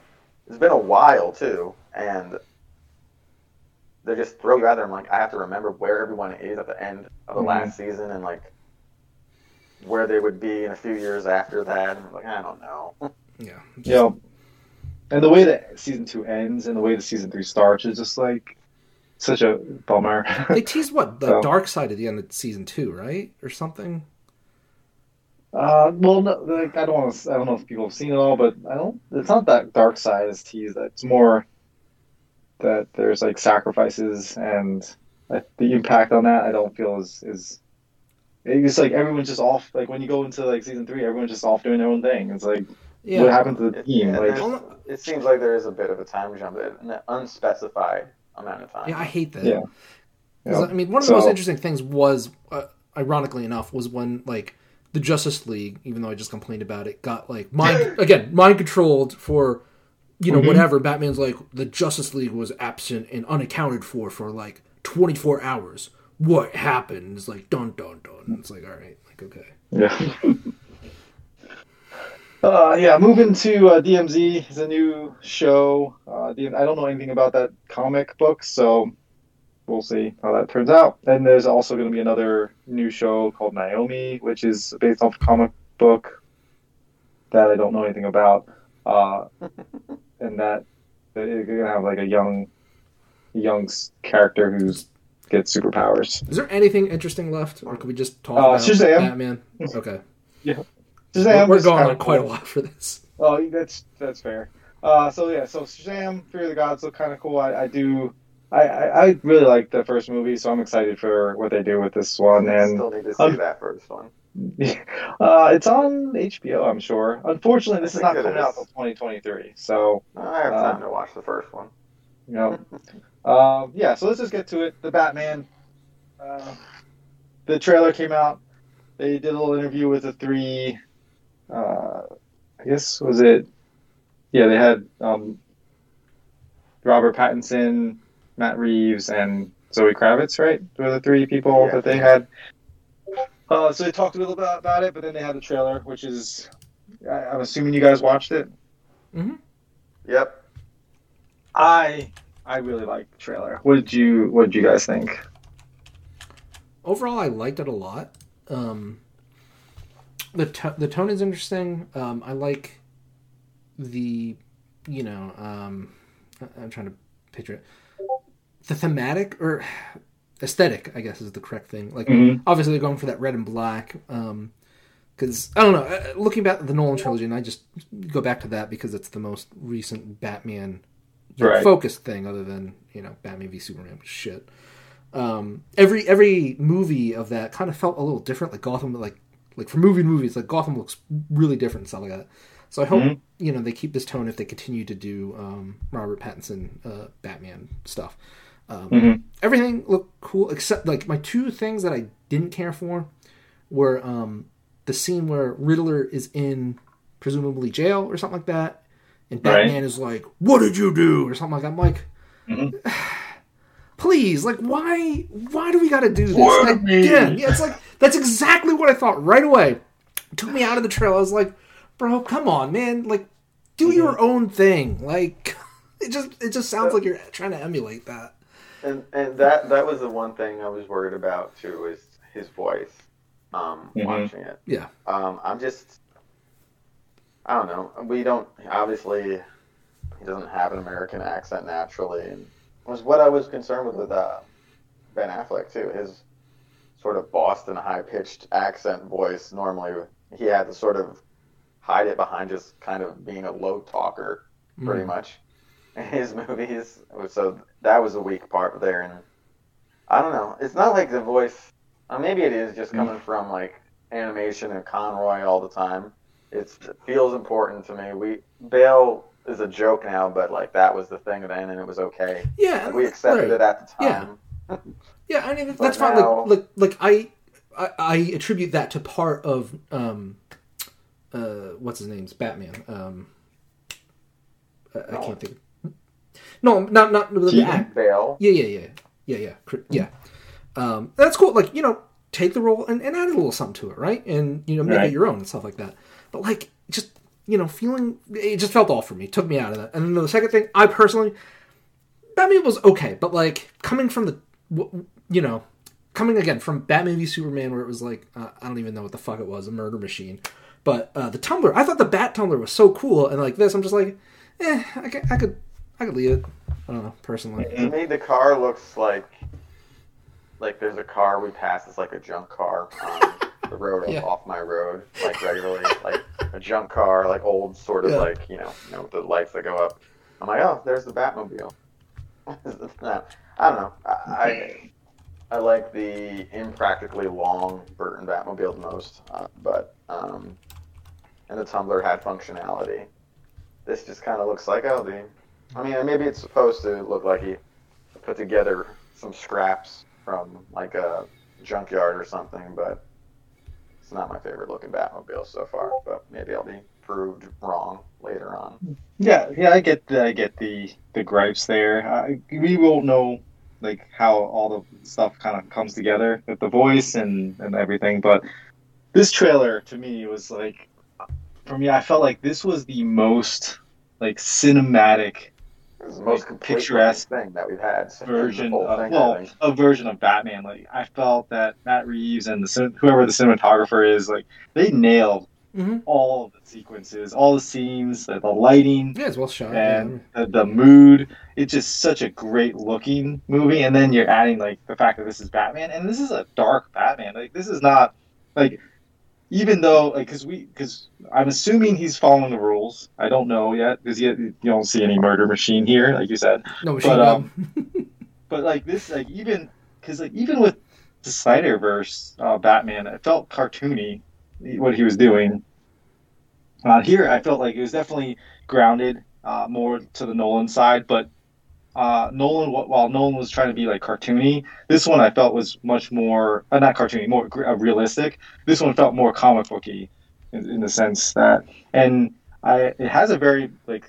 it's been a while too, and they just throw you out there. I'm like, I have to remember where everyone is at the end of the Mhm. last season, and like where they would be in a few years after that. And I'm like, I don't know. yeah. you know, and the way that season two ends and the way the season three starts is just like such a bummer. They teased what the Oh. dark side at the end of season two, right, or something. Uh, well, no, like, I don't want to. I don't know if people have seen it all, but I don't. It's not that dark side is teased. It's more that there's like sacrifices and like, the impact on that. I don't feel is is. It's like everyone's just off. Like when you go into like season three, everyone's just off doing their own thing. It's like Yeah. what happened to the It, team? yeah, Like it seems like there is a bit of a time jump, an unspecified amount of time. Yeah, I hate that. Yeah. 'Cause, Yeah. I mean, one of the most interesting things was, uh, ironically enough, was when like the Justice League, even though I just complained about it, got like mind again mind controlled for you know Mhm. whatever. Batman's like the Justice League was absent and unaccounted for for like 24 hours. What happened? It's like dun dun dun. It's like all right, like okay. Yeah. uh, yeah, moving to uh, DMZ is a new show. Uh, DM I don't know anything about that comic book, so we'll see how that turns out. And there's also going to be another new show called Naomi, which is based off a comic book that I don't know anything about. Uh, and that that you're going to have like a young, young character who's gets superpowers. Is there anything interesting left, or could we just talk Uh, about Shazam. Batman? Okay, Yeah. Shazam we're is going kinda on quite a cool. lot for this. Oh, that's that's fair. Uh, so yeah, so Shazam, Fury of the Gods look kind of cool. I, I do, I, I, I really like the first movie, so I'm excited for what they do with this one. And still need to see um, that first one. uh, it's on HBO, I'm sure. Unfortunately, this is not coming out until 2023. So I have Uh, time to watch the first one. you know, um, yeah. So let's just get to it. The Batman. Uh, the trailer came out. They did a little interview with the three. Uh, I guess was it? Yeah, they had um, Robert Pattinson, Matt Reeves, and Zoe Kravitz. Right, were the three people Yeah. that they had. Uh, so they talked a little bit about it, but then they had the trailer, which is. I, I'm assuming you guys watched it. Yep. I I really liked the trailer. What did you What did you guys think? overall i liked it a lot um the to- the tone is interesting um i like the you know um I- i'm trying to picture it the thematic or aesthetic i guess is the correct thing like Mhm. obviously they're going for that red and black um because i don't know uh, looking back at the nolan trilogy and i just go back to that because it's the most recent Batman right. focused thing other than you know batman v superman shit um, every every movie of that kind of felt a little different. Like Gotham, like like for movie movies, like Gotham looks really different and stuff like that. So I hope Mhm. you know they keep this tone if they continue to do um, Robert Pattinson uh, Batman stuff. Um, Mhm. Everything looked cool except like my two things that I didn't care for were um, the scene where Riddler is in presumably jail or something like that, and Right. Batman is like, "What did you do?" or something like that. I'm like Mhm. please like why why do we got to do this again yeah it's like that's exactly what i thought right away took me out of the trail i was like bro come on man like do Mm-hmm. your own thing like it just it just sounds like you're trying to emulate that And and that that was the one thing I was worried about too is his voice. Um, Mhm. watching it. yeah Um, I'm just, I don't know. We don't obviously he doesn't have an American accent naturally, and was what I was concerned with with uh, Ben Affleck too. His sort of Boston high pitched accent voice. Normally, he had to sort of hide it behind just kind of being a low talker, pretty Mm. much. His movies, so that was a weak part there, and I don't know. It's not like the voice. Uh, maybe it is just coming from like animation and Conroy all the time. It's, it feels important to me. We Bale is a joke now, but like that was the thing then, and it was okay. yeah Like, we accepted right. it at the time. yeah yeah. i mean that's fine now- like, like like I, I i attribute that to part of um uh what's his name's batman um I, I can't think of, no not not the Keaton? act Bale. Yeah, yeah, yeah, yeah, yeah, yeah. Um, that's cool. Like you know, take the role and, and add a little something to it, right? And you know, make Right. it your own and stuff like that. But like, just you know, feeling it just felt off for me. Took me out of that. And then the second thing, I personally, Batman was okay, but like coming from the, you know, coming again from Batman v Superman, where it was like uh, I don't even know what the fuck it was, a murder machine. But uh, the Tumbler, I thought the Bat Tumbler was so cool, and like this, I'm just like, eh, I could, I could, I could leave it. I don't know, personally. To me, the car looks like like there's a car we pass. It's like a junk car. on the road Yeah. off my road like regularly, like a junk car, like old sort of Yeah. like you know, you know, the lights that go up. I'm like, oh, there's the Batmobile. No, I don't know. I, I I like the impractically long Burton Batmobile the most, uh, but um, and the Tumbler had functionality. This just kind of looks like oh, the. I mean, maybe it's supposed to look like he put together some scraps from like a junkyard or something, but it's not my favorite looking Batmobile so far. But maybe I'll be proved wrong later on. Yeah, yeah, I get the, I get the the gripes there. I, we won't know like how all the stuff kind of comes together with the voice and and everything, but this trailer to me was like, for me, I felt like this was the most like cinematic It's the most Like, picturesque thing that we've had. version of thing, well a version of Batman. Like I felt that Matt Reeves and the whoever the cinematographer is, like they nailed Mm-hmm. all of the sequences, all the scenes, the, the lighting, Yeah, it's well shot. and the, the mood. It's just such a great looking movie. And then you're adding like the fact that this is Batman, and this is a dark Batman. Like this is not like even though like because we because I'm assuming he's following the rules. I don't know yet because you, you don't see any murder machine here, like you said. no machine but, um, But like this, like even because like even with the Snyderverse uh, Batman, it felt cartoony what he was doing. Uh, here, I felt like it was definitely grounded uh, more to the Nolan side, but uh, Nolan, while Nolan was trying to be like cartoony, this one I felt was much more uh, not cartoony, more uh, realistic. This one felt more comic booky in, in the sense that, and I it has a very like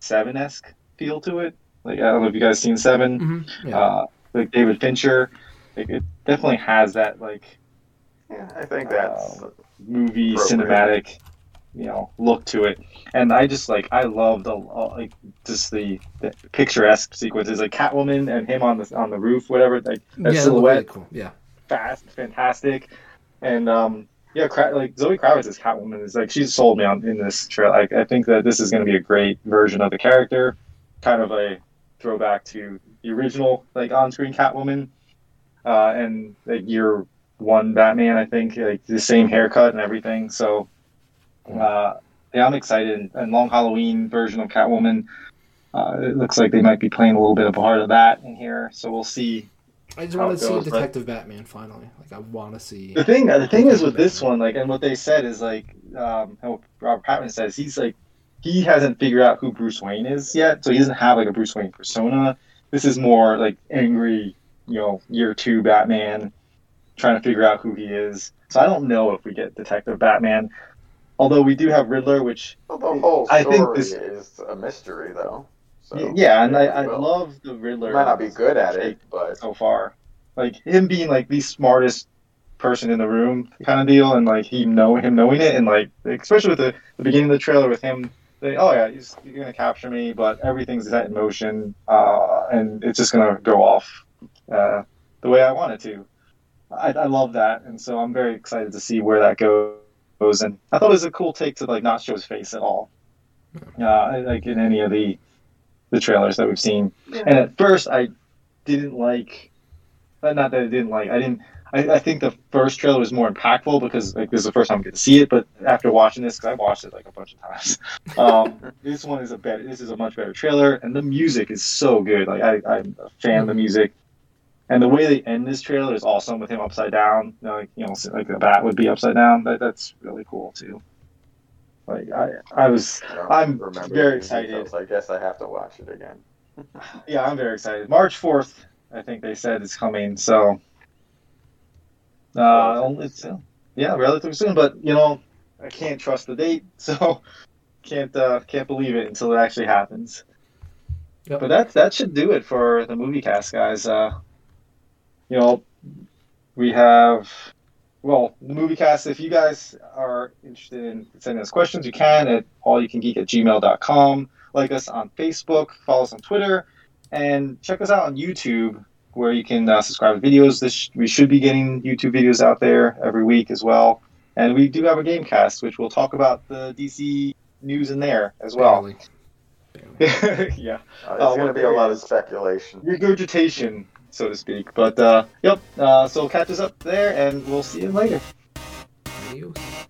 seven esque feel to it. Like I don't know if you guys seen Seven Mhm, Yeah. uh, like David Fincher. Like it definitely has that like Yeah, I think that's movie Appropriate. cinematic, you know, look to it. And I just like I love the uh, like just the, the picturesque sequences, like Catwoman and him on the on the roof, whatever. Like that yeah, silhouette, really cool. Yeah. fast, fantastic. And um, yeah, like Zoe Kravitz as Catwoman is like she's sold me on in this trail. Like I think that this is going to be a great version of the character, kind of a throwback to the original like on-screen Catwoman, uh, and like year one Batman. I think like the same haircut and everything. So uh, yeah, I'm excited. And Long Halloween version of Catwoman. Uh, it looks like they might be playing a little bit of a part of that in here, so we'll see I just want to see goes, but- Detective Batman finally. Like I want to see. The thing, the thing is with this one, like, and what they said is like, um, how Robert Pattinson says he's like, he hasn't figured out who Bruce Wayne is yet, so he doesn't have like a Bruce Wayne persona. This is more like angry, you know, year two Batman, trying to figure out who he is. So I don't know if we get Detective Batman, although we do have Riddler, which well, the whole I story think this- is a mystery, though. So yeah, and I, I we'll- love the Riddler. Might not be good at it, but so far. Like him being like the smartest person in the room kind of deal, and like he know him knowing it, and like especially with the, the beginning of the trailer with him, they, oh yeah, he's, you're gonna capture me, but everything's set in motion, uh, and it's just gonna go off uh, the way I want it to. I, I love that, and so I'm very excited to see where that goes. And I thought it was a cool take to like not show his face at all, uh, like in any of the the trailers that we've seen. And at first, I didn't like. uh, Not that I didn't like. I didn't. I, I think the first trailer was more impactful because like this is the first time I get to see it. But after watching this, because I watched it like a bunch of times, um, this one is a better. This is a much better trailer, and the music is so good. Like I, I'm a fan of the music, and the way they end this trailer is awesome with him upside down. You know, like you know, like the bat would be upside down. That, that's really cool too. Like I, I was I I'm very excited. details. I guess I have to watch it again. Yeah, I'm very excited. March fourth, I think they said it's coming. So, uh, Relatively it's uh, yeah, relatively soon. But you know, I can't trust the date, so can't uh, can't believe it until it actually happens. Yep. But that that should do it for the movie cast, guys. Uh, you know, we have well the movie cast. If you guys are interested in sending us questions, you can at allyoucangeek at gmail.com. Like us on Facebook, follow us on Twitter, and check us out on YouTube, where you can uh, subscribe to videos. This we should be getting YouTube videos out there every week as well. And we do have a game cast, which we'll talk about the DC news in there as well. Barely. Barely. yeah, Uh, Oh, it's going to be a lot of speculation. regurgitation, so to speak. But uh, yep, uh, so catch us up there, and we'll see you later. Adios.